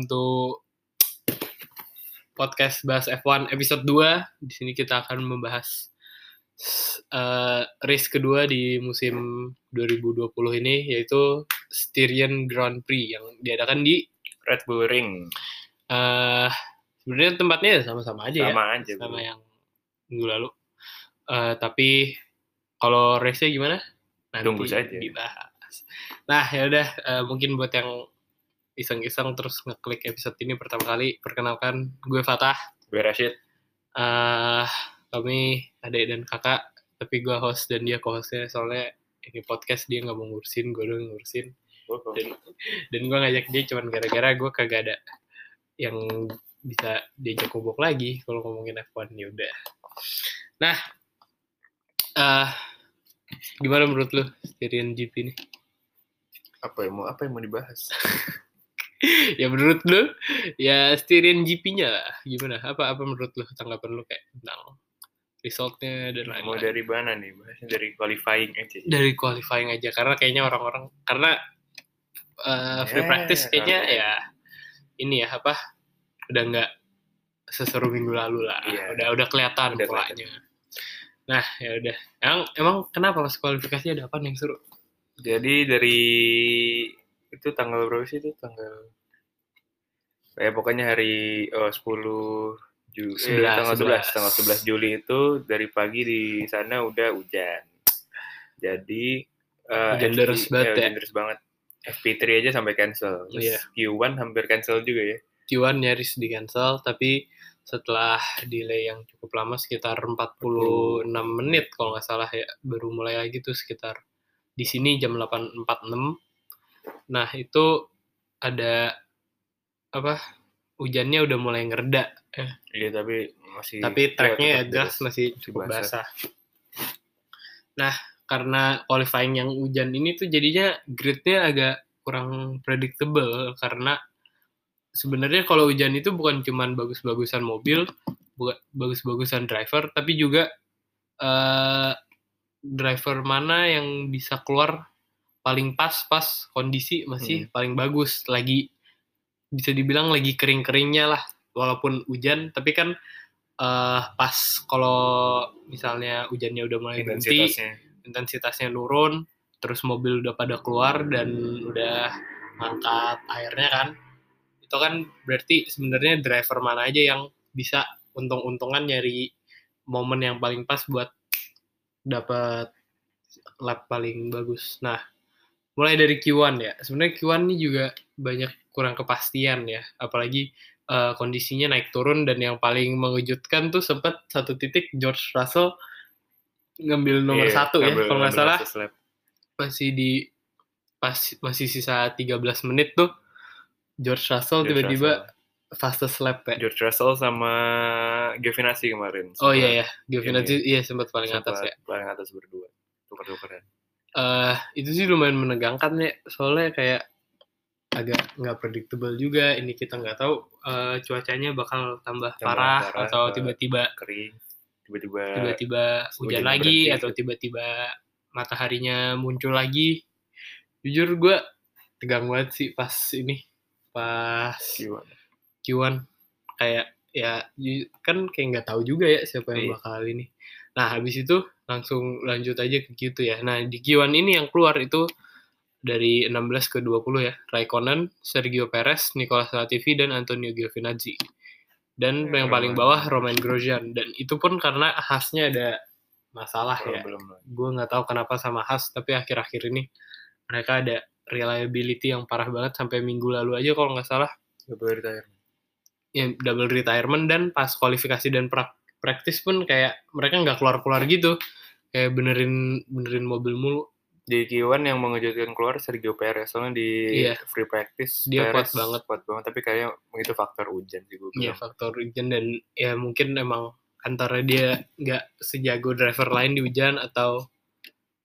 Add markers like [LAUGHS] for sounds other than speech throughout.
welcome to podcast bahas F1 episode 2. Di sini kita akan membahas uh, race kedua di musim 2020 ini yaitu Styrian Grand Prix yang diadakan di Red Bull Ring. uh, sebenarnya tempatnya sama-sama aja ya. Sama aja. sama Bro. yang minggu lalu. Eh, tapi kalau race-nya gimana? Nanti Tunggu saja. dibahas. Nah, ya udah eh, mungkin buat yang iseng-iseng terus ngeklik episode ini pertama kali, perkenalkan gue Fatah. Gue Rashid. Eh, kami adik dan kakak, tapi gue host dan dia co-hostnya soalnya ini podcast dia nggak mau ngurusin, gue doang ngurusin. Dan, dan gue ngajak dia cuman gara-gara gue kagak ada yang bisa diajak ngobok lagi kalau ngomongin F1 ya udah. Nah, eh gimana menurut lu Styrian GP ini? Apa yang mau apa yang mau dibahas? [LAUGHS] ya menurut lu ya Styrian GP-nya lah gimana? Apa apa menurut lu tanggapan lu kayak tentang resultnya dan mau lain-lain? dari mana nih? Bahasnya dari qualifying aja. Dari qualifying aja karena kayaknya orang-orang karena eh, free Ya, practice kayaknya oke. ya ini ya apa udah nggak seseru minggu lalu lah Iya. udah udah kelihatan Udah polanya nah ya udah emang emang kenapa pas kualifikasi ada apa yang seru Jadi dari itu tanggal berapa sih itu? Tanggal eh pokoknya hari oh, 10 Juli, 11, tanggal 11, 11. tanggal 11 Juli itu dari pagi di sana udah hujan. Jadi eh, Hujan deras banget ya? deras banget. FP3 aja sampai cancel. Terus Iya. Q1 hampir cancel juga ya. Q1 nyaris di cancel tapi setelah delay yang cukup lama sekitar 46 menit kalau nggak salah ya baru mulai lagi tuh sekitar di sini jam 8.46 nah itu ada apa hujannya udah mulai ngereda Iya tapi masih tapi ya, tracknya ya jelas masih cukup basah. basah. Nah, karena qualifying yang hujan ini tuh jadinya gridnya agak kurang predictable karena sebenarnya kalau hujan itu bukan cuman bagus-bagusan mobil, bukan bagus-bagusan driver, tapi juga eh, driver mana yang bisa keluar paling pas pas kondisi masih Hmm. paling bagus lagi bisa dibilang lagi kering-keringnya lah walaupun hujan tapi kan eh pas kalau misalnya hujannya udah mulai berhenti intensitasnya. intensitasnya nurun terus mobil udah pada keluar dan udah ngangkat airnya kan itu kan berarti sebenarnya driver mana aja yang bisa untung-untungan nyari momen yang paling pas buat dapat lap paling bagus. Nah, mulai dari Q1 ya. Sebenarnya Q1 ini juga banyak kurang kepastian ya, apalagi eh, kondisinya naik turun dan yang paling mengejutkan tuh sempat satu titik George Russell ngambil nomor Iya, satu ya, kalau nggak salah masih di pas masih sisa 13 menit tuh George Russell tiba-tiba fastest lap ya. George Russell sama Giovinazzi kemarin. Oh iya ya, Giovinazzi iya sempat paling atas sempat ya. Paling atas berdua. Tuker-tukeran. Eh itu sih lumayan menegangkan ya, soalnya kayak agak nggak predictable juga. Ini kita nggak tahu eh, cuacanya bakal tambah Tambah parah, parah, atau atau- tiba-tiba Kering. Tiba-tiba tiba-tiba hujan lagi berhenti. atau tiba-tiba mataharinya muncul lagi. Jujur gue tegang banget sih pas ini pas gimana? Q1 kayak ya kan kayak nggak tahu juga ya siapa yang Iya. bakal ini. Nah habis itu langsung lanjut aja ke Q2 ya. Nah di Q1 ini yang keluar itu dari 16 ke 20 ya. Raikkonen, Sergio Perez, Nicolas Latifi, dan Antonio Giovinazzi. Dan Ya, yang paling bawah Romain Grosjean. Dan itu pun karena Haasnya ada masalah Belum, ya. belum. Gue nggak tahu kenapa sama Haas, tapi akhir-akhir ini mereka ada reliability yang parah banget sampai minggu lalu aja kalau nggak salah Gak boleh retire. ya double retirement dan pas kualifikasi dan prak practice pun kayak mereka nggak keluar keluar gitu kayak benerin benerin mobil mulu Di Q1 yang mengejutkan keluar Sergio Perez soalnya di Iya. free practice Dia Perez kuat banget. kuat banget tapi kayaknya itu faktor hujan sih gue ya bilang. faktor hujan dan ya mungkin emang antara dia nggak sejago driver lain di hujan atau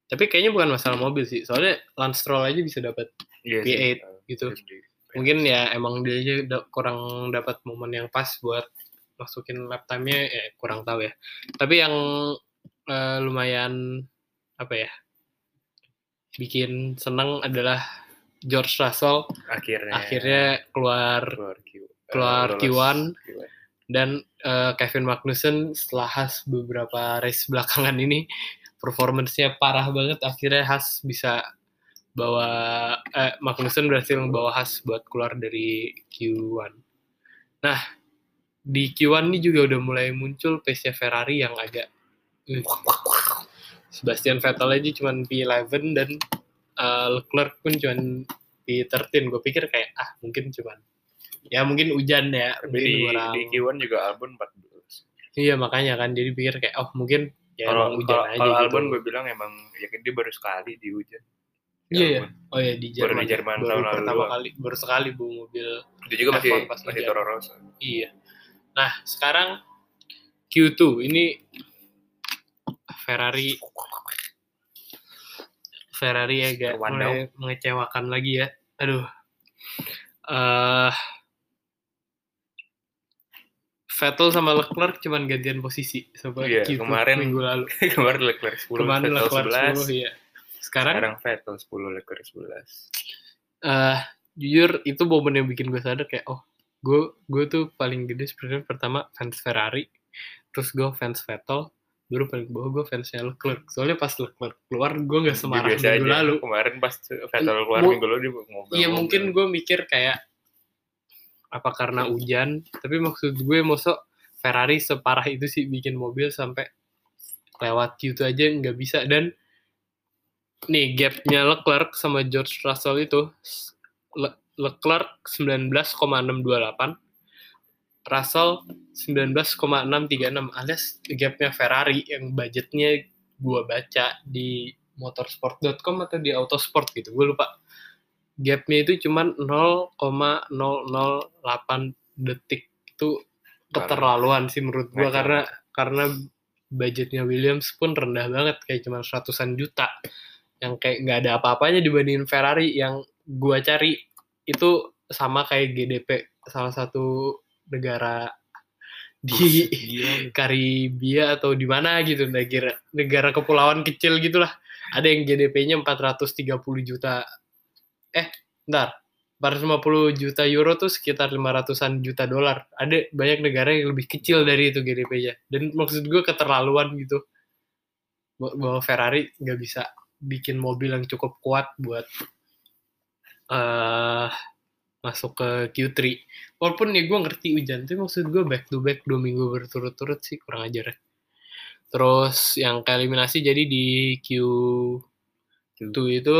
tapi kayaknya bukan masalah mobil sih soalnya Lance Stroll aja bisa dapat Iya P8 sih. gitu. Terus di- mungkin ya emang dia aja da- kurang dapat momen yang pas buat masukin lap time-nya ya kurang tahu ya tapi yang eh, lumayan apa ya bikin seneng adalah George Russell akhirnya akhirnya keluar keluar Q1. keluar lolos Q1 Q1. dan eh, Kevin Magnussen setelah Haas beberapa race belakangan ini performance-nya parah banget akhirnya Haas bisa bawa eh, Magnussen berhasil membawa Haas buat keluar dari Q1. Nah, di Q1 ini juga udah mulai muncul pace-nya Ferrari yang agak eh, Sebastian Vettel aja cuma P11 dan eh, Leclerc pun cuma P13. Gue pikir kayak ah mungkin cuman ya mungkin hujan ya Tapi di, kurang di Q1 juga Albon 14. Iya makanya kan jadi pikir kayak oh mungkin ya Kalau hujan kalau- aja kalau gitu. Albon gue bilang emang ya dia baru sekali di hujan. Iya ya. Oh ya di Baru Jerman. di Jerman baru tahun lalu pertama doang. kali baru sekali bu mobil. Itu juga masih F1 pas masih. Toro Rosso. Iya. Nah sekarang Q2 ini Ferrari Ferrari agak Terwandau. mulai mengecewakan lagi ya. Aduh. eh Vettel sama Leclerc cuman gantian posisi sampai Iya, Q2 kemarin minggu lalu. [LAUGHS] Kemarin Leclerc 10, Kemarin Vettel Leclerc 11. 10 iya. Sekarang Sekarang Vettel 10, Leclerc 11. eh jujur itu momen yang bikin gue sadar kayak oh gue gue tuh paling gede sebenarnya pertama fans Ferrari terus gue fans Vettel baru paling bawah gue fansnya Leclerc. Soalnya pas Leclerc keluar gue nggak semarah biasa minggu aja. lalu. Kemarin pas Vettel keluar minggu lalu dia ngobrol. iya mungkin gue mikir kayak apa karena hujan? Tapi maksud gue mosok Ferrari separah itu sih bikin mobil sampai lewat Q2 aja nggak bisa. Dan nih gapnya Leclerc sama George Russell itu Le- Leclerc 19,628 Russell 19,636 alias gapnya Ferrari yang budgetnya gua baca di motorsport.com atau di autosport gitu. Gue lupa. Gapnya itu cuman 0,008 detik. Itu keterlaluan sih menurut gua karena karena budgetnya Williams pun rendah banget kayak cuma ratusan juta. Yang kayak nggak ada apa-apanya dibandingin Ferrari yang gua cari. Itu sama kayak GDP salah satu negara di Gila. [LAUGHS] Karibia atau di mana gitu negara negara kepulauan kecil gitulah. Ada yang GDP-nya 430 juta. Eh bentar. 450 juta euro tuh sekitar 500-an juta dolar. Ada banyak negara yang lebih kecil dari itu GDP-nya dan maksud gue keterlaluan gitu. Bah- bahwa Ferrari nggak bisa bikin mobil yang cukup kuat buat eh masuk ke Q3 walaupun ya gue ngerti hujan tapi maksud gue back to back dua minggu berturut-turut sih kurang ajar. Ya terus yang ke eliminasi jadi di Q2 itu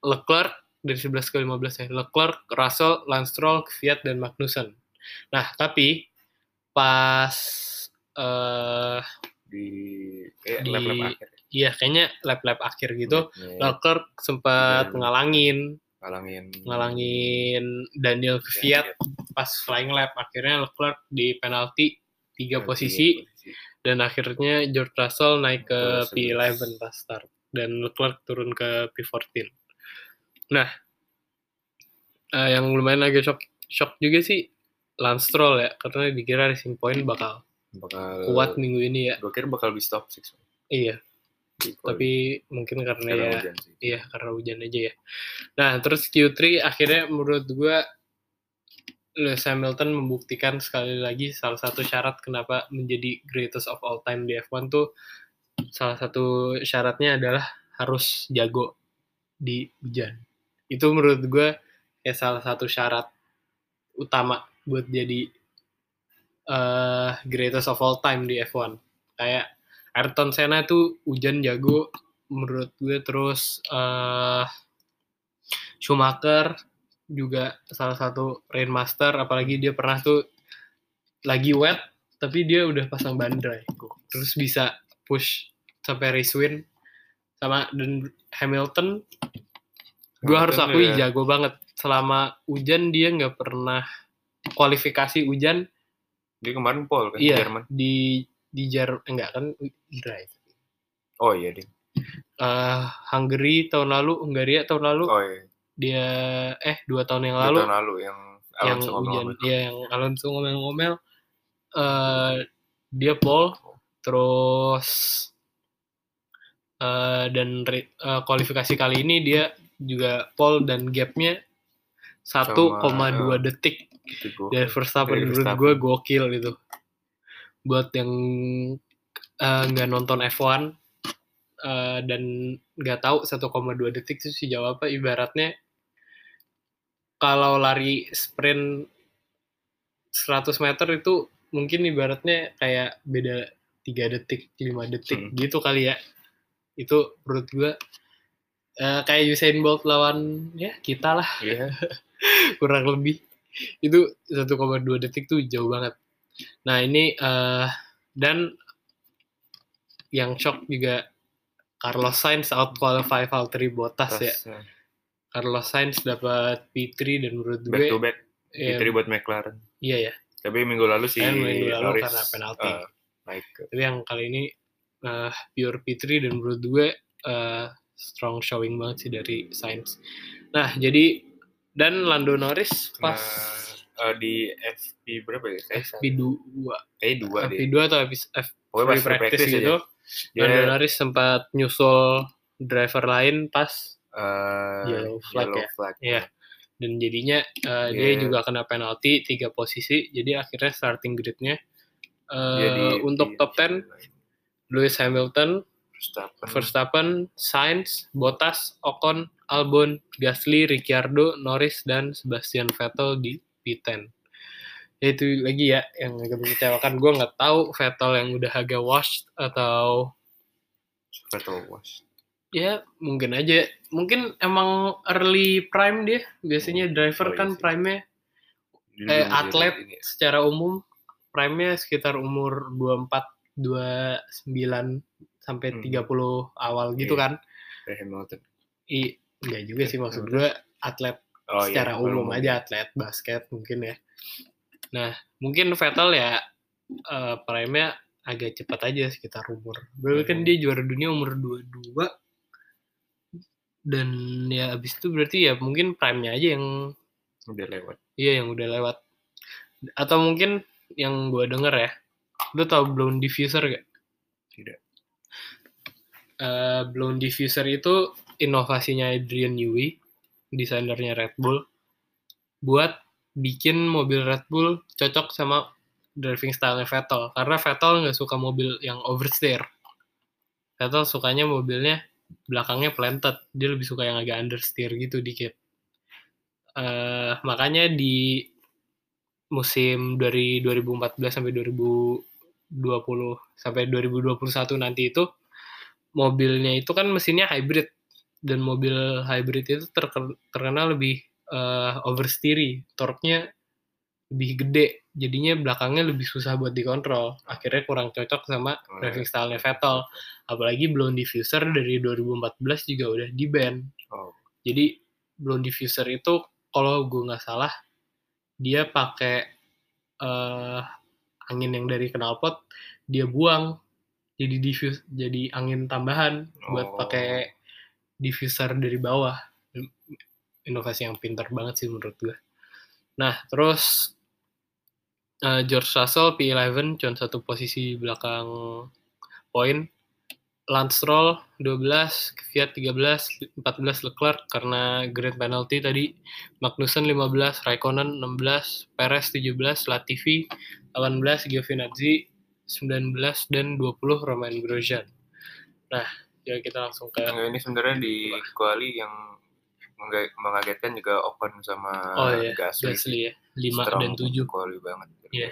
Leclerc dari 11 ke 15 ya. Leclerc, Russell, Lance Stroll, Fiat dan Magnussen. Nah tapi pas eh di kayak Di- lap-lap akhir. iya kayaknya lap-lap akhir gitu Menitnya Leclerc sempat ngalangin ngalangin ngalangin Daniel Kvyat pas flying lap. Akhirnya Leclerc di penalti tiga posisi. dan akhirnya George Russell naik ke Ke P11 pas start. Dan Leclerc turun ke P14 nah eh, yang lumayan agak shock shock juga sih Lance Stroll ya. Karena dikira Racing Point bakal bakal kuat minggu ini ya. Gue kira bakal di stop six iya tapi mungkin karena karena ya hujan sih. Iya, karena hujan aja ya. Nah, terus Q3 akhirnya menurut gua Lewis Hamilton membuktikan sekali lagi salah satu syarat kenapa menjadi greatest of all time di F1 tuh salah satu syaratnya adalah harus jago di hujan. Itu menurut gua ya salah satu syarat utama buat jadi eh greatest of all time di F1. Kayak Ayrton Senna tuh hujan jago menurut gue. Terus eh Schumacher juga salah satu rainmaster apalagi dia pernah tuh lagi wet tapi dia udah pasang ban dry terus bisa push sampai race win sama dan Hamilton. Gue harus akui ya. jago banget. Selama hujan dia nggak pernah kualifikasi hujan. Dia kemarin pole kan iya Jerman. di di Jer enggak kan dry oh iya ding eh Hungary tahun lalu Hungaria tahun lalu. Oh iya. Dia eh dua tahun yang Dua lalu. tahun lalu yang yang Alonso hujan ngomong-ngomong. ya yang Alonso ngomel-ngomel. Eh dia pole terus eh dan eh, kualifikasi kali ini dia juga pole dan gapnya 1,2 Sama, detik. dari Verstappen Dari menurut gue gokil itu buat yang eh, nggak nonton F1 eh, dan nggak tahu 1,2 detik itu sejauh apa ibaratnya kalau lari sprint 100 meter itu mungkin ibaratnya kayak beda 3 detik 5 detik Hmm. gitu kali ya itu menurut gue eh, kayak Usain Bolt lawan ya kita lah Iya. [LAUGHS] kurang lebih itu 1,2 detik tuh jauh banget. Nah ini eh dan yang shock juga Carlos Sainz out qualify Valtteri Bottas ya. Tas, eh, Carlos Sainz dapat P3 dan menurut back to gue back. ya, Fitri buat McLaren. iya ya. Tapi minggu lalu sih minggu lalu Norris, karena penalti. eh, naik Tapi yang kali ini eh, pure P3 dan menurut gue eh, strong showing banget sih dari Sainz. Nah jadi dan Lando Norris pas Nah, eh, di FP berapa ya? Kayak FP2 kayak dua deh. FP2 atau FP, F, Pokoknya pas practice, practice gitu. Dia Lando Norris sempat nyusul driver lain pas eh, Yellow flag yellow ya? flag. Iya. dan jadinya eh, dia Dia- juga kena penalti tiga posisi jadi akhirnya starting gridnya eh, Dia di- untuk di- top 10 Lewis Hamilton, Verstappen. Verstappen, Sainz, Bottas, Ocon, Albon, Gasly, Ricciardo, Norris dan Sebastian Vettel di P10. Ya, itu lagi ya yang agak mengecewakan. Gue nggak tahu Vettel yang udah agak washed atau Vettel was. ya mungkin aja mungkin emang early prime dia biasanya driver Oh, iya kan prime-nya eh, atlet ini secara umum prime-nya sekitar umur 24 29 sampai Hmm. 30 awal gitu Iya. kan Hamilton. i enggak juga sih maksud gue atlet Oh, secara iya, umum aja atlet basket mungkin ya nah mungkin Vettel ya eh, prime-nya agak cepat aja sekitar umur berarti kan Hmm. dia juara dunia umur 22 dan ya abis itu berarti ya mungkin prime-nya aja yang Udah lewat. Iya yang udah lewat. Atau mungkin yang gue denger ya, lu tau blown diffuser gak? Tidak. Eh, blown diffuser itu inovasinya Adrian Newey, desainernya Red Bull, buat bikin mobil Red Bull cocok sama driving style Vettel. Karena Vettel nggak suka mobil yang oversteer. Vettel sukanya mobilnya belakangnya planted. Dia lebih suka yang agak understeer gitu dikit. Eh, makanya di musim dari 2014 sampai 2020 sampai 2021 nanti itu mobilnya itu kan mesinnya hybrid dan mobil hybrid itu terken- terkenal lebih eh, oversteery, torque-nya lebih gede, jadinya belakangnya lebih susah buat dikontrol. Akhirnya kurang cocok sama Oh, driving iya. style-nya Vettel. Apalagi blown diffuser dari 2014 juga udah di ban. Oh, Jadi blown diffuser itu kalau gue nggak salah dia pakai eh, angin yang dari knalpot dia buang jadi diffuse jadi angin tambahan buat Oh. pakai diffuser dari bawah. Inovasi yang pintar banget sih menurut gue nah terus eh, George Russell P11 cuma satu posisi belakang poin. Lance Stroll 12, Kvyat 13, 14 Leclerc karena grand penalty tadi, Magnussen 15, Raikkonen 16, Perez 17, Latifi 18, Giovinazzi 19 dan 20 Romain Grosjean. Nah, ya kita langsung ke Enggak, ini sebenarnya di kuali yang mengagetkan juga Ocon sama oh ya Gasly. Gasly ya, 5 Strong dan 7. Kuali banget. Iya.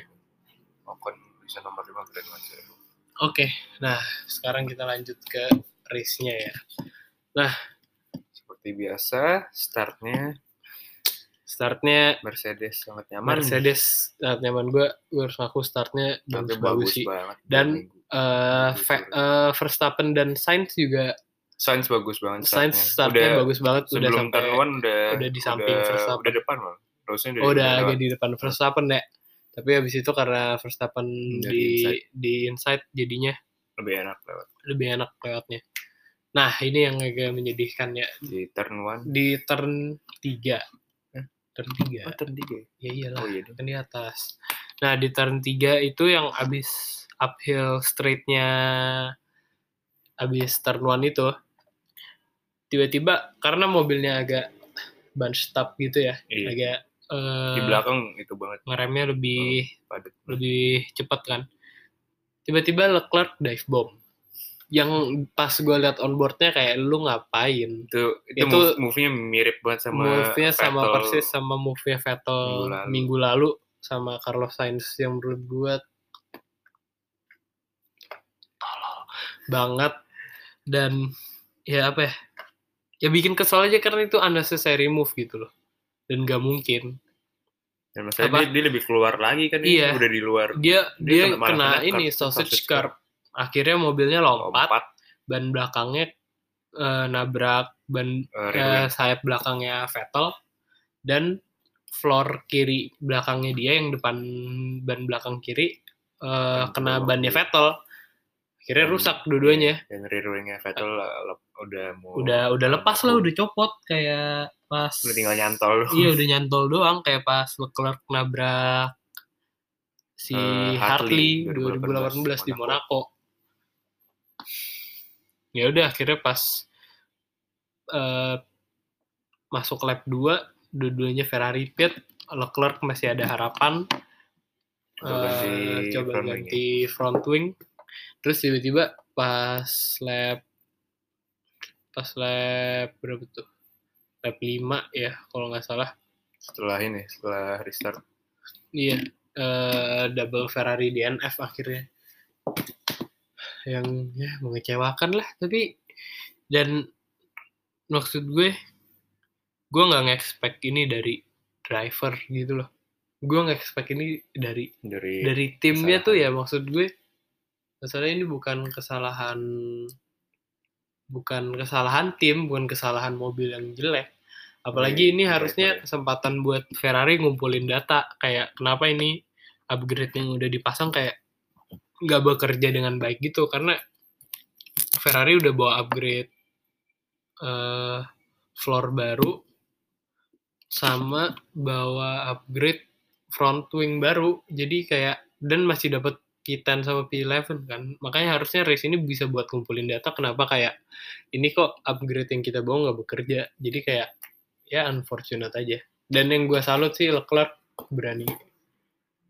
Ocon bisa nomor 5 Grand Master. Oke, nah sekarang kita lanjut ke race-nya ya. Seperti biasa, startnya Startnya Mercedes sangat nyaman. Mercedes sangat nyaman gue, gue harus ngaku startnya Startnya bagus, bagus bagus sih. banget. Dan, Ve- eh, Verstappen dan Sainz juga Sainz bagus banget Sainz startnya. startnya bagus banget udah sampai turn one udah udah di samping udah, Verstappen. udah depan loh. Harusnya oh, udah agak di depan Verstappen ya. Tapi habis itu karena Verstappen Dari di inside. di inside jadinya lebih enak lewat lebih enak lewatnya. Nah, ini yang agak menyedihkan ya di turn one. di turn 3. Turn 3. Oh, turn tiga. ya? Ya iyalah, Oh iya. kan di atas. Nah, di turn 3 itu yang abis uphill straight-nya abis turn 1 itu tiba-tiba karena mobilnya agak bunch stop gitu ya, Iya. agak eh, di belakang itu banget ngeremnya lebih padat lebih cepat kan. Tiba-tiba Leclerc dive bomb. Yang pas gue lihat onboardnya kayak lu ngapain? itu itu, Itu move, move-nya mirip banget sama Move-nya sama Vettel. persis sama move-nya Vettel minggu lalu. minggu lalu sama Carlos Sainz yang menurut gue tolol banget dan ya apa ya ya bikin kesel aja karena itu unnecessary move gitu loh dan gak mungkin Dan masalahnya dia, dia lebih keluar lagi kan Iya. dia udah di luar dia dia, Dia kena- kena, ini sausage sausage car akhirnya mobilnya lompat, lompat ban belakangnya eh, nabrak ban wing. sayap belakangnya Vettel dan floor kiri belakangnya dia yang depan ban belakang kiri Ban kena bannya. Vettel akhirnya Dan- rusak dua-duanya dan rear wingnya Vettel lep- udah mau udah udah lepas lah udah copot kayak pas udah tinggal nyantol iya udah nyantol doang kayak pas Leclerc nabrak si Eh, Hartley, Hartley 2018, di 2018 Monaco. Ya udah akhirnya pas eh, masuk lap 2 dua-duanya Ferrari pit, Leclerc masih ada harapan Coba ganti eh, coba front wing ganti front wing. Terus tiba-tiba pas lap pas lap berapa tuh? Lap 5 ya kalau nggak salah. setelah ini setelah restart Iya, eh, double Ferrari DNF akhirnya. Yang ya mengecewakan lah, tapi dan maksud gue, gue nggak nge-expect ini dari driver gitu loh. Gue nggak expect ini dari dari dari timnya tuh ya kesalahan. maksud gue. Masalahnya ini bukan kesalahan bukan kesalahan tim, bukan kesalahan mobil yang jelek. Apalagi Dari ini driver harusnya ya. kesempatan buat Ferrari ngumpulin data kayak kenapa ini upgrade yang udah dipasang kayak nggak bekerja dengan baik gitu karena Ferrari udah bawa upgrade eh floor baru sama bawa upgrade front wing baru. Jadi kayak dan masih dapat P10 sama P11 kan. Makanya harusnya race ini bisa buat kumpulin data. Kenapa kayak ini kok upgrade yang kita bawa nggak bekerja? Jadi kayak ya unfortunate aja. Dan yang gue salut sih Leclerc berani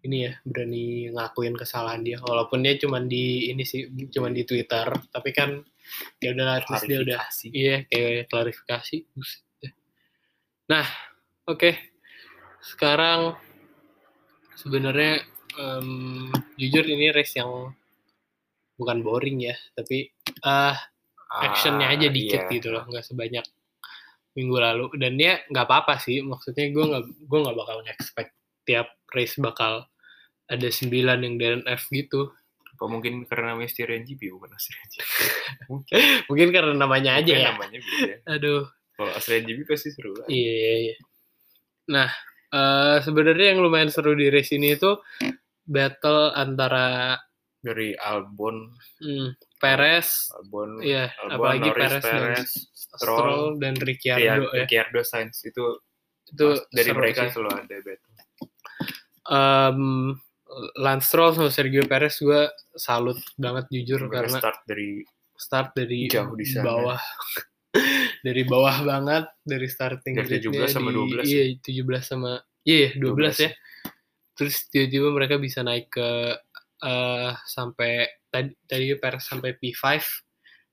ini ya berani ngakuin kesalahan dia. Walaupun dia cuman di ini sih cuman di Twitter. Tapi kan ya udah at dia udah iya kayak klarifikasi. Nah oke. Sekarang sebenarnya em, jujur ini race yang bukan boring ya tapi ah actionnya aja Ah, dikit iya. gitu loh nggak sebanyak minggu lalu. Dan dia nggak apa-apa sih maksudnya gue nggak gue nggak bakal expect tiap race bakal ada 9 yang DNF gitu. Apa mungkin karena namanya Styrian GP bukan Australian GP [LAUGHS] mungkin. Mungkin karena namanya aja Mungkin ya. namanya beda aduh. Kalau Australian GP pasti seru lah. Iya iya iya. Nah eh, sebenarnya yang lumayan seru di race ini itu battle antara dari Albon. Hmm, Perez. Albon iya Albon apalagi Norris, Perez, dan Perez Stroll Stroll. dan Ria- Ricciardo ya. Ricciardo Sainz itu itu dari mereka sih. selalu ada battle Em, Lance Stroll sama Sergio Perez gue salut banget jujur Mereka karena start dari start dari Jauh di sana. bawah. [LAUGHS] Dari bawah banget dari starting Dari gridnya 17 sama di- 12 iya 17 sama iya 12, 12 ya. terus tiba-tiba mereka bisa naik ke eh sampai tadi tadi Perez sampai P5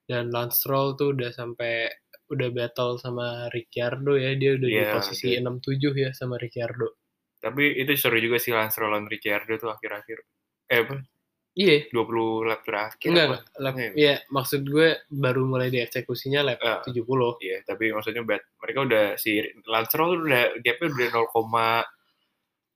dan Lance Stroll tuh udah sampai udah battle sama Ricciardo ya dia udah di Iya, posisi dia- 67 ya sama Ricciardo tapi itu seru juga sih Lance dan Ricciardo tuh akhir-akhir. Eh apa? Iya. 20 lap terakhir enggak apa? lap, Iya. ya maksud gue baru mulai dieksekusinya lap Ah. 70 Iya, tapi maksudnya bat, mereka udah si Lance Stroll udah gapnya udah 0,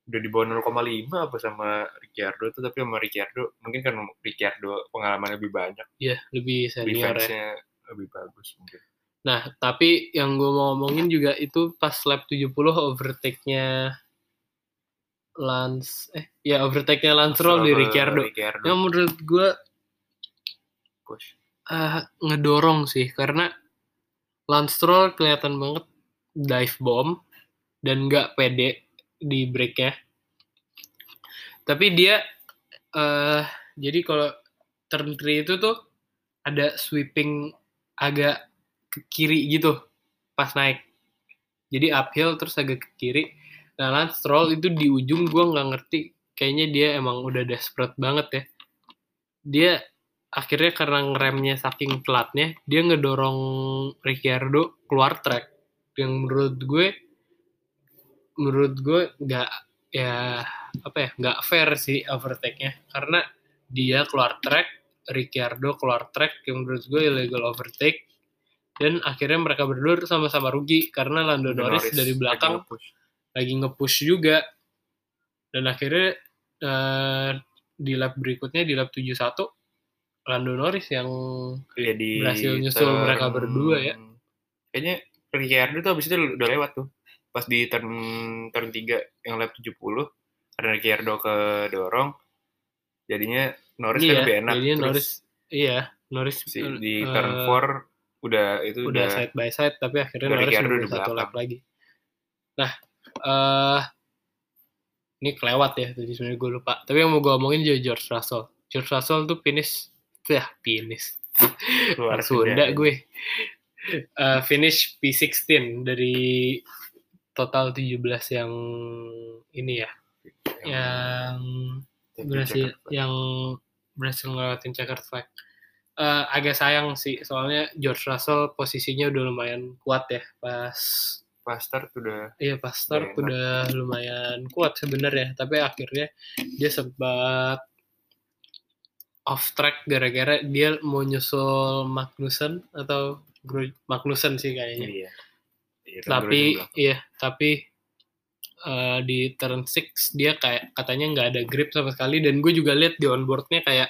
udah di bawah 0,5 apa sama Ricciardo tuh tapi sama Ricciardo mungkin kan Ricciardo pengalaman lebih banyak. Ya lebih senior ya. Lebih bagus mungkin. Nah, tapi yang gue mau ngomongin juga itu pas lap 70 overtake-nya Lance eh ya overtake-nya Lance Stroll di ke Ricciardo. Ricciardo Yang menurut gue push. eh, ngedorong sih karena Lance Stroll kelihatan banget dive bomb dan nggak pede di break-nya. Tapi dia eh jadi kalau turn 3 itu tuh ada sweeping agak ke kiri gitu pas naik. Jadi uphill terus agak ke kiri. Nah, Lance Stroll itu di ujung gue nggak ngerti. Kayaknya dia emang udah desperate banget ya. Dia akhirnya karena ngeremnya saking telatnya, dia ngedorong Ricciardo keluar track. Yang menurut gue, menurut gue nggak ya apa ya nggak fair sih overtake-nya karena dia keluar track, Ricciardo keluar track yang menurut gue illegal overtake dan akhirnya mereka berdua sama-sama rugi karena Lando Norris, dari belakang. Lagi nge-push juga dan akhirnya eh, di lap berikutnya di lap 71 Lando Norris yang Iya, di Berhasil nyusul mereka berdua ya. Kayaknya Ricciardo tuh abis itu udah lewat tuh. Pas di turn, turn 3 yang lap 70, karena Ricciardo ke dorong, jadinya Norris kan iya lebih enak. jadinya Terus Norris iya Norris si, eh, di turn 4 udah itu udah udah, side by side tapi akhirnya Norris udah satu lap lagi nah eh ini kelewat ya tadi sebenarnya gue lupa. Tapi yang mau gue omongin juga George Russell. George Russell tuh finish ya finish. Orang [LAUGHS] Sunda gue. Eh, finish P16 dari total 17 yang ini ya. Yang berhasil yang berhasil ngelewatin checkered flag. Eh, agak sayang sih soalnya George Russell posisinya udah lumayan kuat ya pas pas start udah iya pas start enak. udah lumayan kuat sebenarnya tapi akhirnya dia sempat off track gara-gara dia mau nyusul Magnussen atau Magnussen sih kayaknya. Iya. Iya, kan tapi iya tapi eh, di turn 6 dia kayak katanya nggak ada grip sama sekali dan gue juga lihat di onboardnya kayak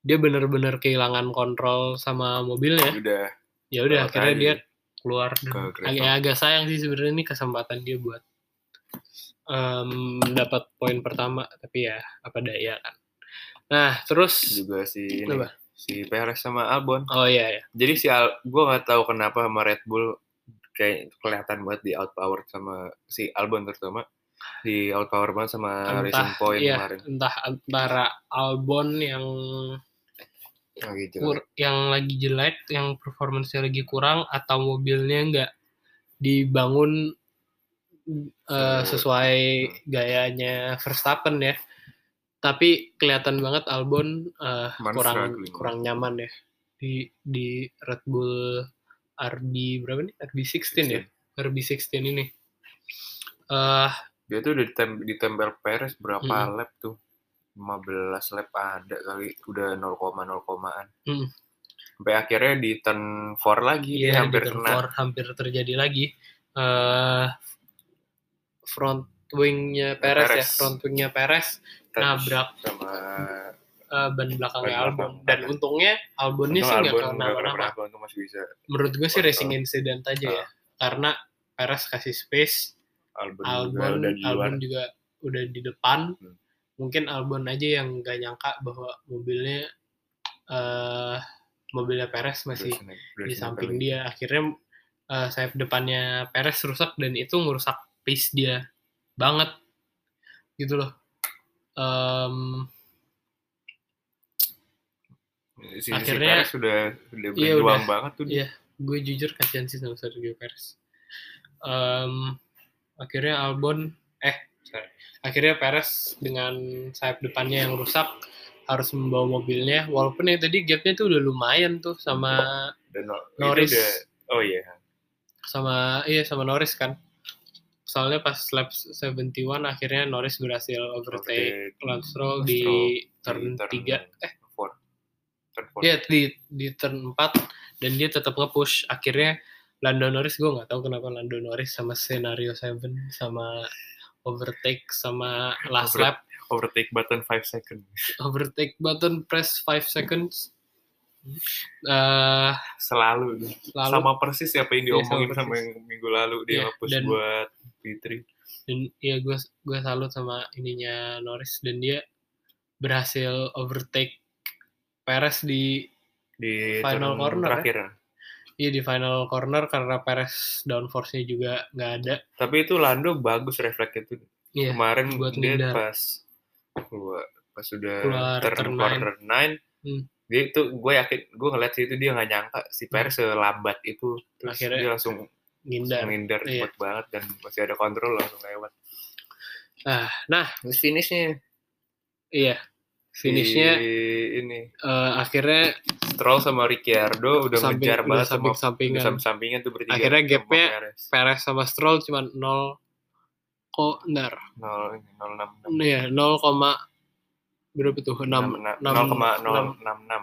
dia bener-bener kehilangan kontrol sama mobilnya. Udah. Ya udah akhirnya dia keluar dan ke gravel. agak agak sayang sih sebenarnya ini kesempatan dia buat dapat poin pertama tapi ya apa daya kan nah terus juga si ini, Apa? si Perez sama Albon. oh iya ya Jadi si Al, gue nggak tahu kenapa sama Red Bull kayak kelihatan banget di outpower sama si Albon terutama di outpower banget sama Racing Point iya, kemarin. entah antara Albon yang Oh, gitu. kur- yang lagi jelek, yang performance-nya lagi kurang atau mobilnya nggak dibangun eh, sesuai gayanya Verstappen ya. Tapi kelihatan banget Albon Man kurang struggling. kurang nyaman ya di di Red Bull RB berapa nih? RB16 ya. RB16 ini. Eh Dia tuh udah ditem ditempel Perez berapa Mm. lap tuh? 15 lap ada kali udah 0,0,an. Mm. Sampai akhirnya di turn 4 lagi Iya, hampir di turn kena. four hampir terjadi lagi. eh front wingnya Perez, ya, Perez. front wingnya Perez touch nabrak sama eh, ban belakangnya Ban Albon. belakang. Dan untungnya Albonnya sih nggak Albon kenapa-napa. untung masih bisa. Menurut gue sih racing incident aja ya, karena Perez kasih space, Albon, juga Albon udah di luar. Albon juga udah di depan. Hmm. Mungkin Albon aja yang gak nyangka bahwa mobilnya eh mobilnya Perez masih snack- udah di samping dia akhirnya eh, sayap depannya Perez rusak dan itu ngerusak pace dia banget gitu loh Em, Si, Akhirnya- si Perez udah udah Iya, berjuang udah. banget tuh. Iya. gue jujur kasihan sih sama Sergio Perez Em, akhirnya Albon eh sorry. Akhirnya Perez dengan sayap depannya yang rusak harus membawa mobilnya walaupun ya tadi gapnya tuh udah lumayan tuh sama no- Norris udah, oh iya. sama iya sama Norris kan soalnya pas lap 71 akhirnya Norris berhasil overtake Overtake Lance Stroll di turn di turn 3 eh four. Turn four. iya di di turn 4 dan dia tetap nge-push akhirnya Lando Norris gue nggak tahu kenapa Lando Norris sama scenario 7 sama overtake sama last Over- lap Overtake button 5 seconds. [LAUGHS] overtake button press 5 seconds eh Selalu. lalu sama persis apa yang Iya, sama diomongin sama, persis. yang minggu lalu dia Iya, nge-push dan- buat P3. dan ya gue gue salut sama ininya Norris dan dia berhasil overtake Perez di Di Final corner, ya? Iya di final corner karena Perez downforce-nya juga nggak ada Tapi itu Lando bagus refleksnya tuh. iya Kemarin buat dia ngindar. pas keluar pas sudah Keluar turn turn corner 9 Hmm. dia itu gue yakin gue ngeliat sih itu dia nggak nyangka si Perez selambat itu terus Akhirnya- dia langsung ngindar. menghindar Iya. cepet banget dan masih ada kontrol langsung lewat. Ah, nah, Terus finishnya iya. Finishnya si ini eh, akhirnya Stroll sama Ricciardo udah Samping- ngejar udah banget sama samping-sampingan. udah sampingan tuh bertiga. Akhirnya gapnya Perez. Perez sama Stroll cuma 0 kok ntar. nol nol enam enam. Iya, 0, berapa tuh? 6 Enam- enam- nol koma nol enam enam.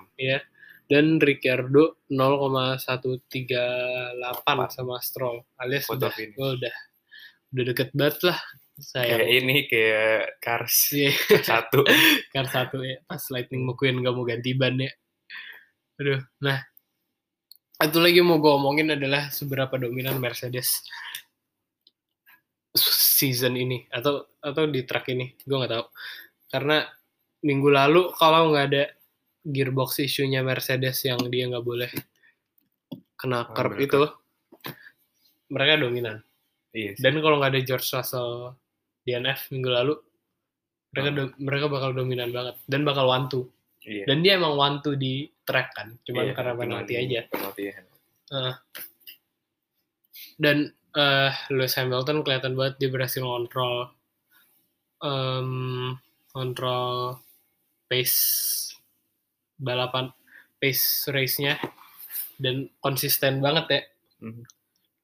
dan Ricciardo 0,138 sama Stroll alias Foto udah finish. udah udah deket banget lah saya Kayak ini kayak Cars. Iya, satu. [LAUGHS] kan satu ya. Pas Lightning McQueen gak mau ganti ban ya. Aduh nah. Satu lagi mau gue omongin adalah seberapa dominan Mercedes season ini atau atau di track ini gue nggak tahu. Karena minggu lalu kalau nggak ada gearbox isunya Mercedes yang dia nggak boleh kena Oh, curb mereka- itu mereka dominan. Iya. sih. dan kalau nggak ada George Russell DNF minggu lalu mereka Hmm. mereka bakal dominan banget dan bakal one two Iya. dan dia emang two di track kan cuman Iya, karena penalti aja Penalti ya. dan eh Lewis Hamilton kelihatan banget dia berhasil kontrol em, kontrol pace balapan pace race-nya dan konsisten banget ya Mhm.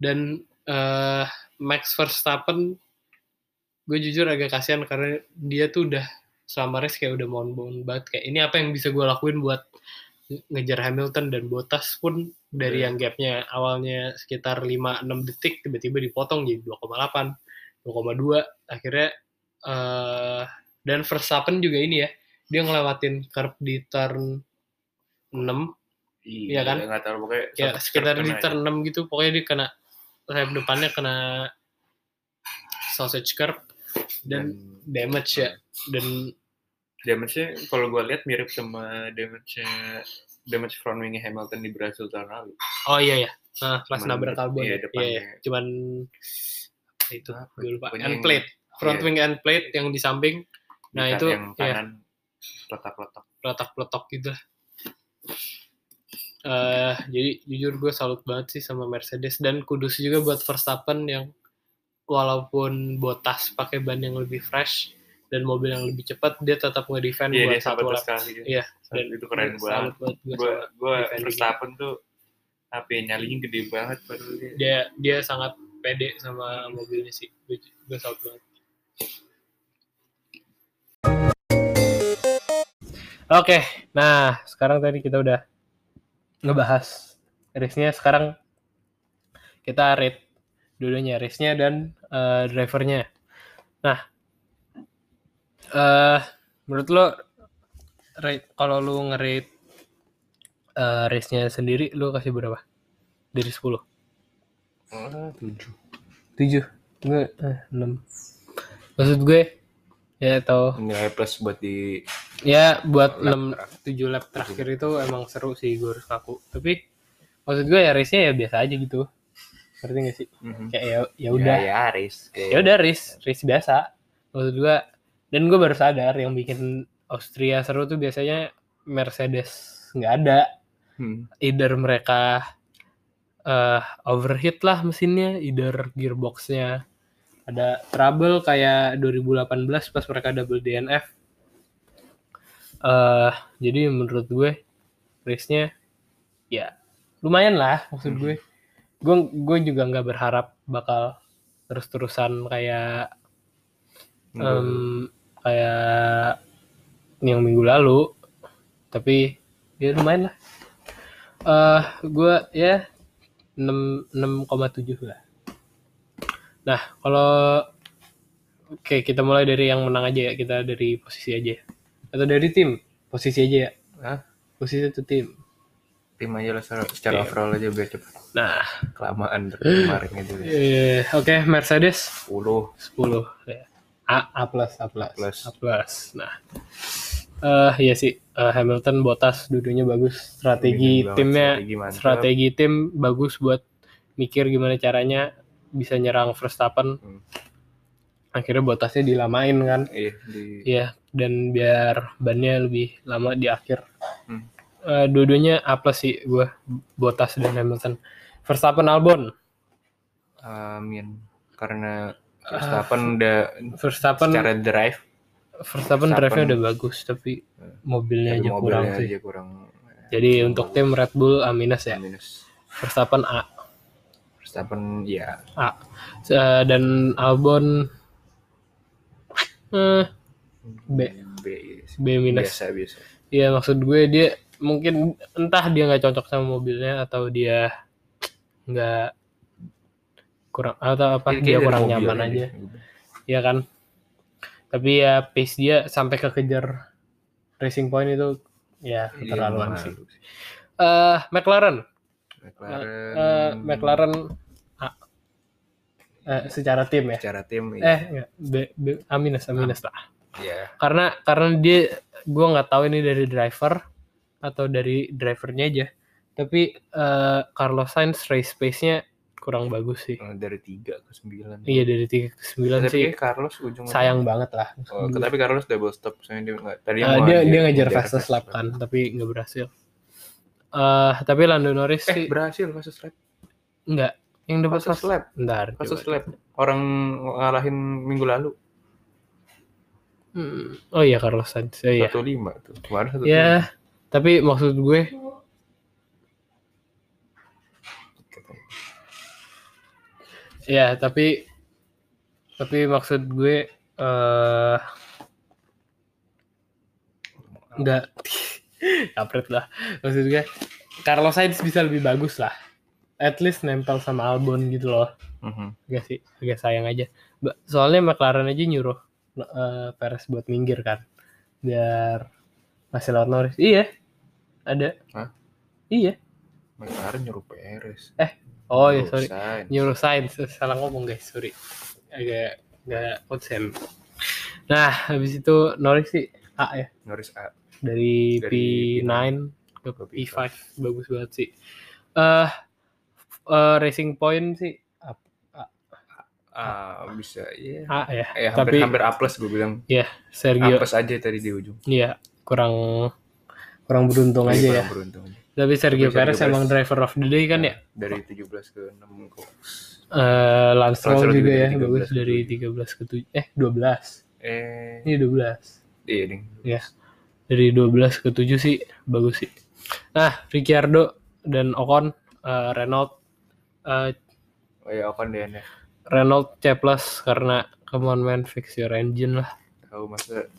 dan eh Max Verstappen gue jujur agak kasihan karena dia tuh udah selama race kayak udah mohon-mohon banget kayak ini apa yang bisa gue lakuin buat nge- ngejar Hamilton dan Bottas pun dari Iya. yang gapnya awalnya sekitar 5-6 detik tiba-tiba dipotong jadi 2,8 2,2 akhirnya eh dan Verstappen juga ini ya dia ngelewatin curb di turn 6 Iya kan? Nggak tahu pokoknya. ya sekitar di aja. turn 6 gitu pokoknya dia kena sayap depannya kena sausage curb dan damage ya dan damage-nya kalau gue lihat mirip sama damage-nya damage front wing Hamilton di Brazil tahun lalu. oh iya ya nah pas nabrak karbon iya, ya. depannya. iya, cuman itu Apa? gue lupa end plate front iya. wing end plate yang di samping Nah, Di itu, yang iya. kanan letak-letak. letak-letok gitu eh jadi jujur gue salut banget sih sama Mercedes dan kudus juga buat Verstappen yang walaupun Bottas pakai ban yang lebih fresh dan mobil yang lebih cepat dia tetap nge-defend Iya buat dia satu lap. Iya, dan itu keren banget. banget gue Gue. Verstappen tuh ya, nyalinya gede banget padahal dia. dia dia sangat pede sama mobilnya sih gue, salut banget oke nah sekarang tadi kita udah ngebahas race-nya sekarang kita rate dulunya race-nya dan eh, drivernya. Nah eh menurut lo rate kalau lu nge-rate eh, race-nya sendiri lu kasih berapa? Dari 10 Oh, tujuh. tujuh? Gue eh, enam. Maksud gue ya tau Nilai plus buat di ya buat Lap enam terakhir. tujuh lap terakhir itu emang seru sih gue harus ngaku. Tapi maksud gue ya race nya ya biasa aja gitu ngerti gak sih Mhm. kayak ya ya udah Ya, ya. Kayak- ya udah race race biasa maksud gue dan gue baru sadar yang bikin Austria seru tuh biasanya Mercedes nggak ada Hmm. either mereka eh overheat lah mesinnya, either gearboxnya ada trouble kayak 2018 pas mereka double DNF. eh jadi menurut gue race-nya ya lumayan lah maksud gue. Gue gue juga nggak berharap bakal terus-terusan kayak em, kayak yang minggu lalu. Tapi ya lumayan lah. Eh gue ya 6 6,7 lah. Nah kalau oke kita mulai dari yang menang aja ya. Kita dari posisi aja. Atau dari tim? Posisi aja ya. Hah? posisi itu tim tim aja lah secara, Iya. overall aja biar cepet. nah Kelamaan dari kemarin gitu. eh, oke Mercedes 10 10 ya. A A plus A plus plus. A plus. Nah, eh iya sih eh, Hamilton Bottas duduknya bagus. Strategi banget, timnya strategi mantap. strategi tim bagus buat mikir gimana caranya bisa nyerang Verstappen. Hmm. Akhirnya Bottasnya dilamain kan. Iya, di Iya, dan biar bannya lebih lama di akhir. Hmm. Eh, dua-duanya A plus sih gue Bottas dan Hamilton. Verstappen Albon Amin. Karena Verstappen udah Verstappen secara drive Verstappen Verstappen- drive-nya udah bagus tapi mobilnya tapi aja kurang mobilnya sih. aja kurang Jadi untuk tim Red Bull A minus ya. minus. Verstappen A. Verstappen ya A. Eh, dan Albon eh, B. B, B minus. biasa biasa. Iya maksud gue dia mungkin entah dia nggak cocok sama mobilnya atau dia nggak kurang atau apa Kayaknya dia kurang nyaman deh. aja. ya kan? Tapi ya pace dia sampai kekejar racing point itu ya Iya, keterlaluan mahal sih. eh McLaren. McLaren. Eh, McLaren A. Eh, secara tim ya? Secara tim eh enggak B, B, A minus A minus lah. Ya karena karena dia gue nggak tahu ini dari driver atau dari drivernya aja tapi eh, Carlos Sainz race pace-nya kurang bagus sih eh, dari 3 ke 9. iya dari 3 ke 9 Tapi sih kayak Carlos ujung sayang banget lah Oh, tapi Carlos double stop soalnya dia nggak tadi mau dia dia ngejar fastest lap kan tapi nggak berhasil eh tapi Lando Norris Eh sih berhasil fastest lap. enggak yang dapat Fastest fast lap. bentar Fastest lap. Orang ngalahin minggu lalu. Hmm, oh iya Carlos Sainz oh, iya 15 tuh. Kemarin 15. ya tapi maksud gue ya tapi tapi maksud gue eh enggak [LAUGHS] kapret lah. Maksud gue Carlos Sainz bisa lebih bagus lah. At least nempel sama Albon gitu loh. Mhm. agak sih agak sayang aja. Soalnya McLaren aja nyuruh eh, Perez buat minggir kan biar masih lewat Norris. Iya ada Hah? iya McLaren nyuruh Perez. oh ya sorry nyuruh Sainz salah ngomong guys sorry agak nggak konsen nah habis itu Norris sih A ya Norris A. dari, Dari P9 ke ke P5 bagus banget sih eh eh, racing point sih A, A bisa ya. A ya Eh, hampir tapi hampir A plus gue bilang. ya A Sergio plus aja tadi di ujung. Iya, kurang kurang beruntung Tapi aja kurang ya. beruntung. Tapi Sergio Tapi Perez emang driver of the day kan ya. Dari 17 ke 6 kok. Eh Lance Stroll juga juga ya, dari 13 bagus dari 13 ke 7 eh 12. Eh, Ini 12. iya ding. Ya. Dari 12 ke 7 sih bagus sih. Nah, Ricciardo dan Ocon eh, Renault eh, Oh iya, Ocon deh ya. Renault C plus karena come on man fix your engine lah. Tahu masa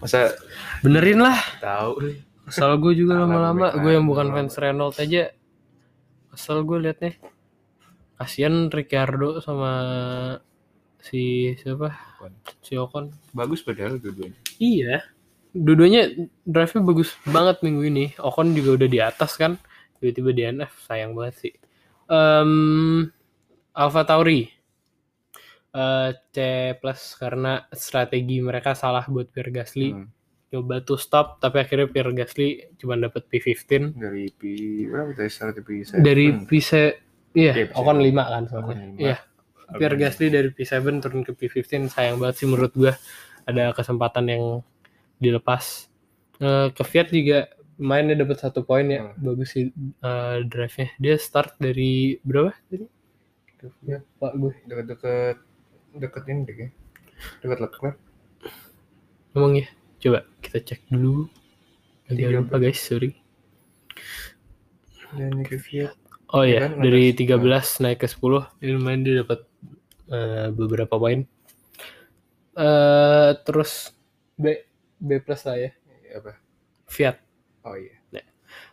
masa Benerin lah. tahu. Asal gue juga lama-lama, gue yang bukan fans Renault aja, asal gue liatnya, kasihan Ricciardo sama si siapa, Ocon. si Ocon. Bagus padahal dua-duanya. Iya, dua-duanya drive-nya bagus banget minggu ini. Ocon juga udah di atas kan, tiba-tiba DNF, sayang banget sih. Em Alpha Tauri, eh, C plus karena strategi mereka salah buat Pierre Gasly. Hmm. Coba tuh stop, tapi akhirnya Pierre Gasly cuma dapat P15. Dari P berapa tadi start P7? dari P7 iya P7. Ocon 5 kan soalnya iya Pierre Gasly dari P7 turun ke P15 sayang banget sih menurut gua ada kesempatan yang dilepas Eh, ke Fiat juga mainnya dapat satu poin ya Hmm. bagus sih eh, drive-nya dia start dari berapa tadi ya pak gue dekat-dekat dekat ini deh. Dekat Leclerc. emang ya coba kita cek dulu agak lupa guys sorry Dan Fiat. Oh Ya iya, kan, dari ngatas. 13 naik ke 10, dia lumayan dia dapat eh, beberapa poin. eh terus B B plus lah ya, Apa? Fiat, Oh iya.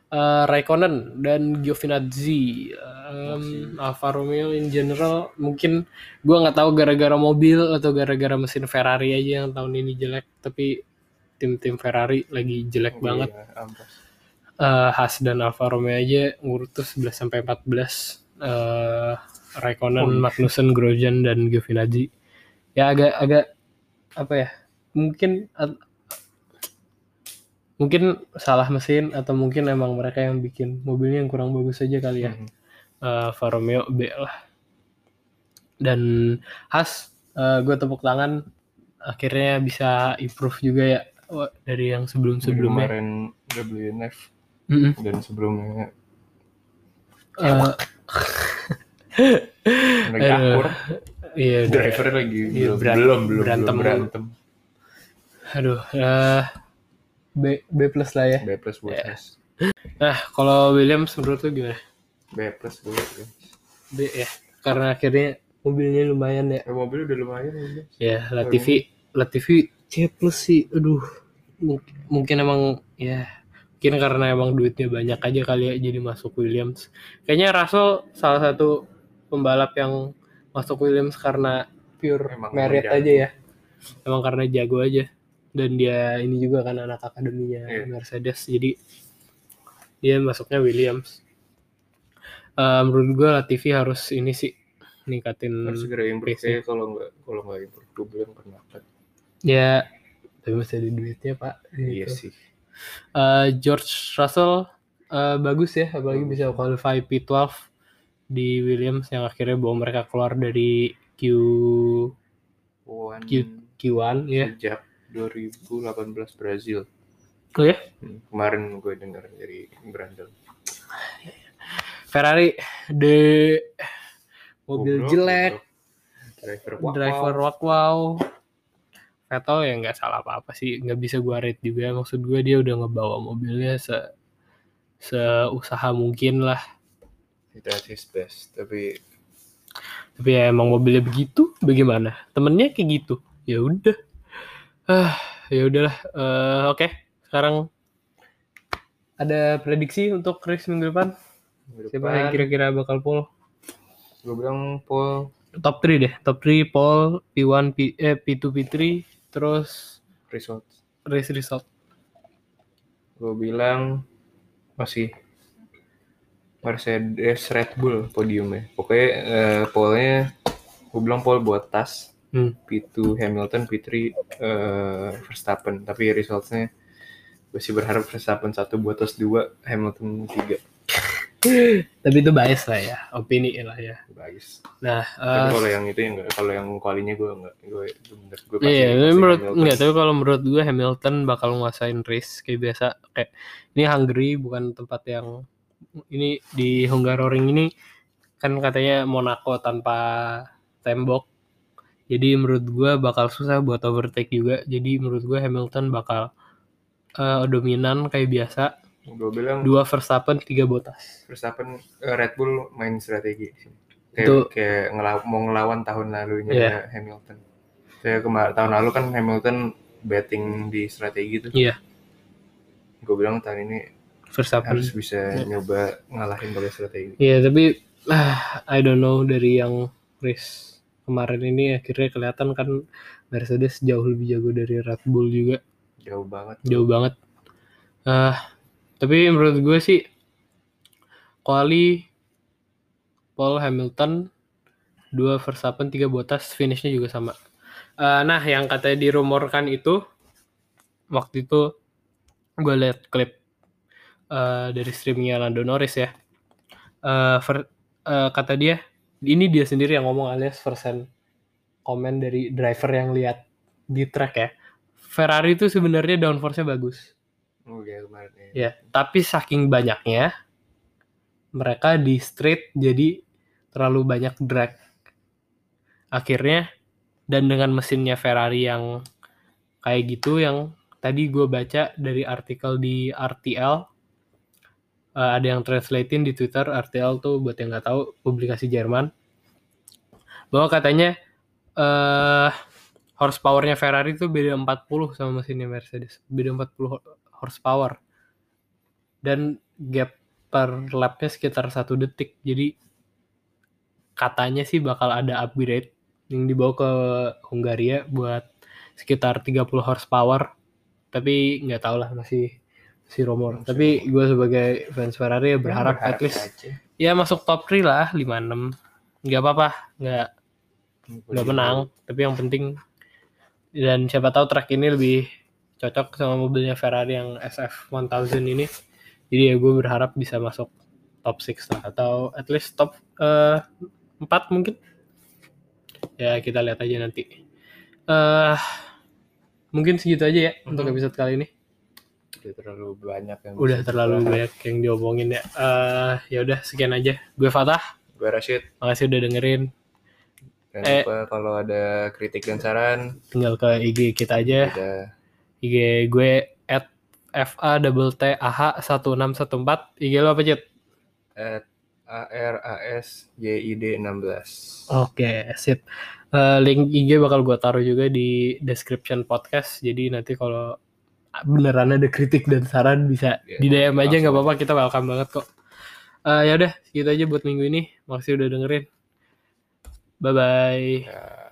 Eh Raikkonen dan Giovinazzi, Masih. Alfa Romeo in general mungkin gua nggak tahu gara-gara mobil atau gara-gara mesin Ferrari aja yang tahun ini jelek, tapi tim-tim Ferrari lagi jelek banget. Iya, eh Haas dan Alfa Romeo aja ngurut tuh 11 sampai 14 eh Raikkonen, Oh, iya. Magnussen, Grosjean dan Giovinazzi. Ya agak agak apa ya? Mungkin mungkin salah mesin atau mungkin emang mereka yang bikin mobilnya yang kurang bagus aja kali ya. Mhm. Eh, Alfa Romeo B lah. Dan Haas gue tepuk tangan akhirnya bisa improve juga ya dari yang Dari sebelum-sebelumnya. Kemarin WNF Mm-mm. dan sebelumnya Eh, lagi Aduh. akur Iya, driver lagi Iya, belum, beran- belum belum berantem. belum berantem Aduh, eh, B B plus lah ya. B plus buat Ya. Haas. Nah, kalau Williams menurut lu gimana? B plus buat ya. B ya, karena akhirnya mobilnya lumayan ya. Eh, mobil udah lumayan ya. Ya, Latifi, Latifi C plus sih, aduh, mungkin, mungkin emang ya, mungkin karena emang duitnya banyak aja kali ya jadi masuk Williams. Kayaknya Russell salah satu pembalap yang masuk Williams karena pure Emang- merit aja ya, emang karena jago aja. Dan dia ini juga kan anak akademinya Iya. Mercedes, jadi dia masuknya Williams. Eh, menurut gue Latifi harus ini sih ningkatin harus segera improve kayak kalau nggak kalau nggak improve gue bilang kenapa Ya, tapi masih ada duitnya pak. iya Gitu. sih Eh, George Russell eh, bagus ya, apalagi bisa qualify P12 di Williams yang akhirnya bawa mereka keluar dari Q One Q- Q1 ya. sejak 2018 Brazil Oh ya, Hmm, kemarin gue dengar dari Brandon Ferrari de mobil Goblok, jelek, driver wow, driver wow. Vettel ya nggak salah apa-apa sih, nggak bisa gua rate juga. Maksud gue dia udah ngebawa mobilnya se seusaha mungkin lah. That's his best. Tapi tapi ya emang mobilnya begitu bagaimana? Temennya kayak gitu. Ya udah. Ah ya udahlah. Eh, oke sekarang ada prediksi untuk race minggu depan? Siapa yang kira-kira bakal pole gue bilang Paul top 3 deh. Top 3 pole P1 P, eh, P2 P3 terus result. race result. Gue bilang masih Mercedes Red Bull podiumnya pokoknya eh, polnya gue bilang Paul buat tas. Hmm. P2 Hamilton P3 eh, Verstappen. Tapi resultnya gue sih berharap Verstappen satu Bottas dua Hamilton tiga tapi itu bias lah ya opini lah ya bagus nah tapi eh, kalau yang itu enggak kalau yang kualinya gue enggak gue bener gue Iya, tapi pasti menurut enggak, tapi kalau menurut gue Hamilton bakal nguasain race kayak biasa. Kayak ini Hungary bukan tempat yang ini di Hungaroring ini kan katanya Monaco tanpa tembok. Jadi menurut gue bakal susah buat overtake juga. Jadi menurut gue Hamilton bakal eh, dominan kayak biasa. Gue bilang Dua Verstappen, tiga Bottas. Verstappen eh, Red Bull main strategi. Kayak, Itu- kayak ngelaw- mau ngelawan tahun lalunya Iya. Hamilton. Saya kemarin tahun lalu kan Hamilton betting di strategi tuh. Iya. Gue bilang tahun ini Verstappen. harus bisa nyoba ngalahin pakai strategi. Iya tapi ah, I don't know dari yang race kemarin ini akhirnya kelihatan kan Mercedes jauh lebih jago dari Red Bull juga Jauh banget. jauh banget. Ah tapi menurut gue sih quali Paul Hamilton dua Verstappen tiga Bottas finishnya juga sama. Eh, nah yang katanya dirumorkan itu waktu itu gue liat klip eh, dari streamingnya Lando Norris ya. Eh, ver- eh, kata dia ini dia sendiri yang ngomong alias persen komen dari driver yang lihat di track ya. Ferrari itu sebenarnya downforce-nya bagus. Oh iya kemarin ya. Ya, tapi saking banyaknya mereka di straight jadi terlalu banyak drag. Akhirnya dan dengan mesinnya Ferrari yang kayak gitu yang tadi gue baca dari artikel di RTL eh, ada yang translatein di Twitter RTL tuh buat yang nggak tahu publikasi Jerman bahwa katanya eh horsepowernya Ferrari tuh beda 40 sama mesinnya Mercedes beda 40 horsepower. Dan gap per lapnya sekitar satu detik. Jadi katanya sih bakal ada upgrade yang dibawa ke Hungaria buat sekitar 30 horsepower. Tapi nggak tahu lah masih si rumor. Masih tapi gue sebagai fans Ferrari ya Ya, berharap at least aja. ya masuk top 3 lah 56 nggak apa-apa nggak nggak menang. Tapi yang penting dan siapa tahu track ini lebih cocok sama mobilnya Ferrari yang SF 1000 ini jadi ya gue berharap bisa masuk top 6 lah atau at least top eh, 4 mungkin ya kita lihat aja nanti eh mungkin segitu aja ya untuk Mhm. episode kali ini Udah terlalu banyak yang udah terlalu banyak yang diomongin ya eh ya udah sekian aja gue Fatah Gue Rashid. Makasih udah dengerin. Jangan Eh. lupa kalau ada kritik dan saran, Tinggal ke IG kita aja. kita IG gue at FA double T AH 1614. IG lo apa, Cit? at ARASJID 16. Oke, sip. Eh, link IG bakal gue taruh juga di description podcast. Jadi nanti kalau beneran ada kritik dan saran bisa Iya, di DM aja nggak apa-apa. Kita welcome banget kok. Eh ya udah, segitu aja buat minggu ini. Makasih udah dengerin. Bye bye. Ya.